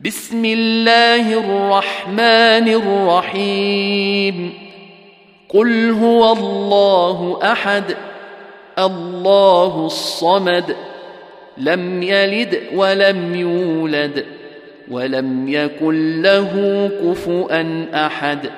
بسم الله الرحمن الرحيم. قل هو الله أحد الله الصمد لم يلد ولم يولد ولم يكن له كفؤا أحد.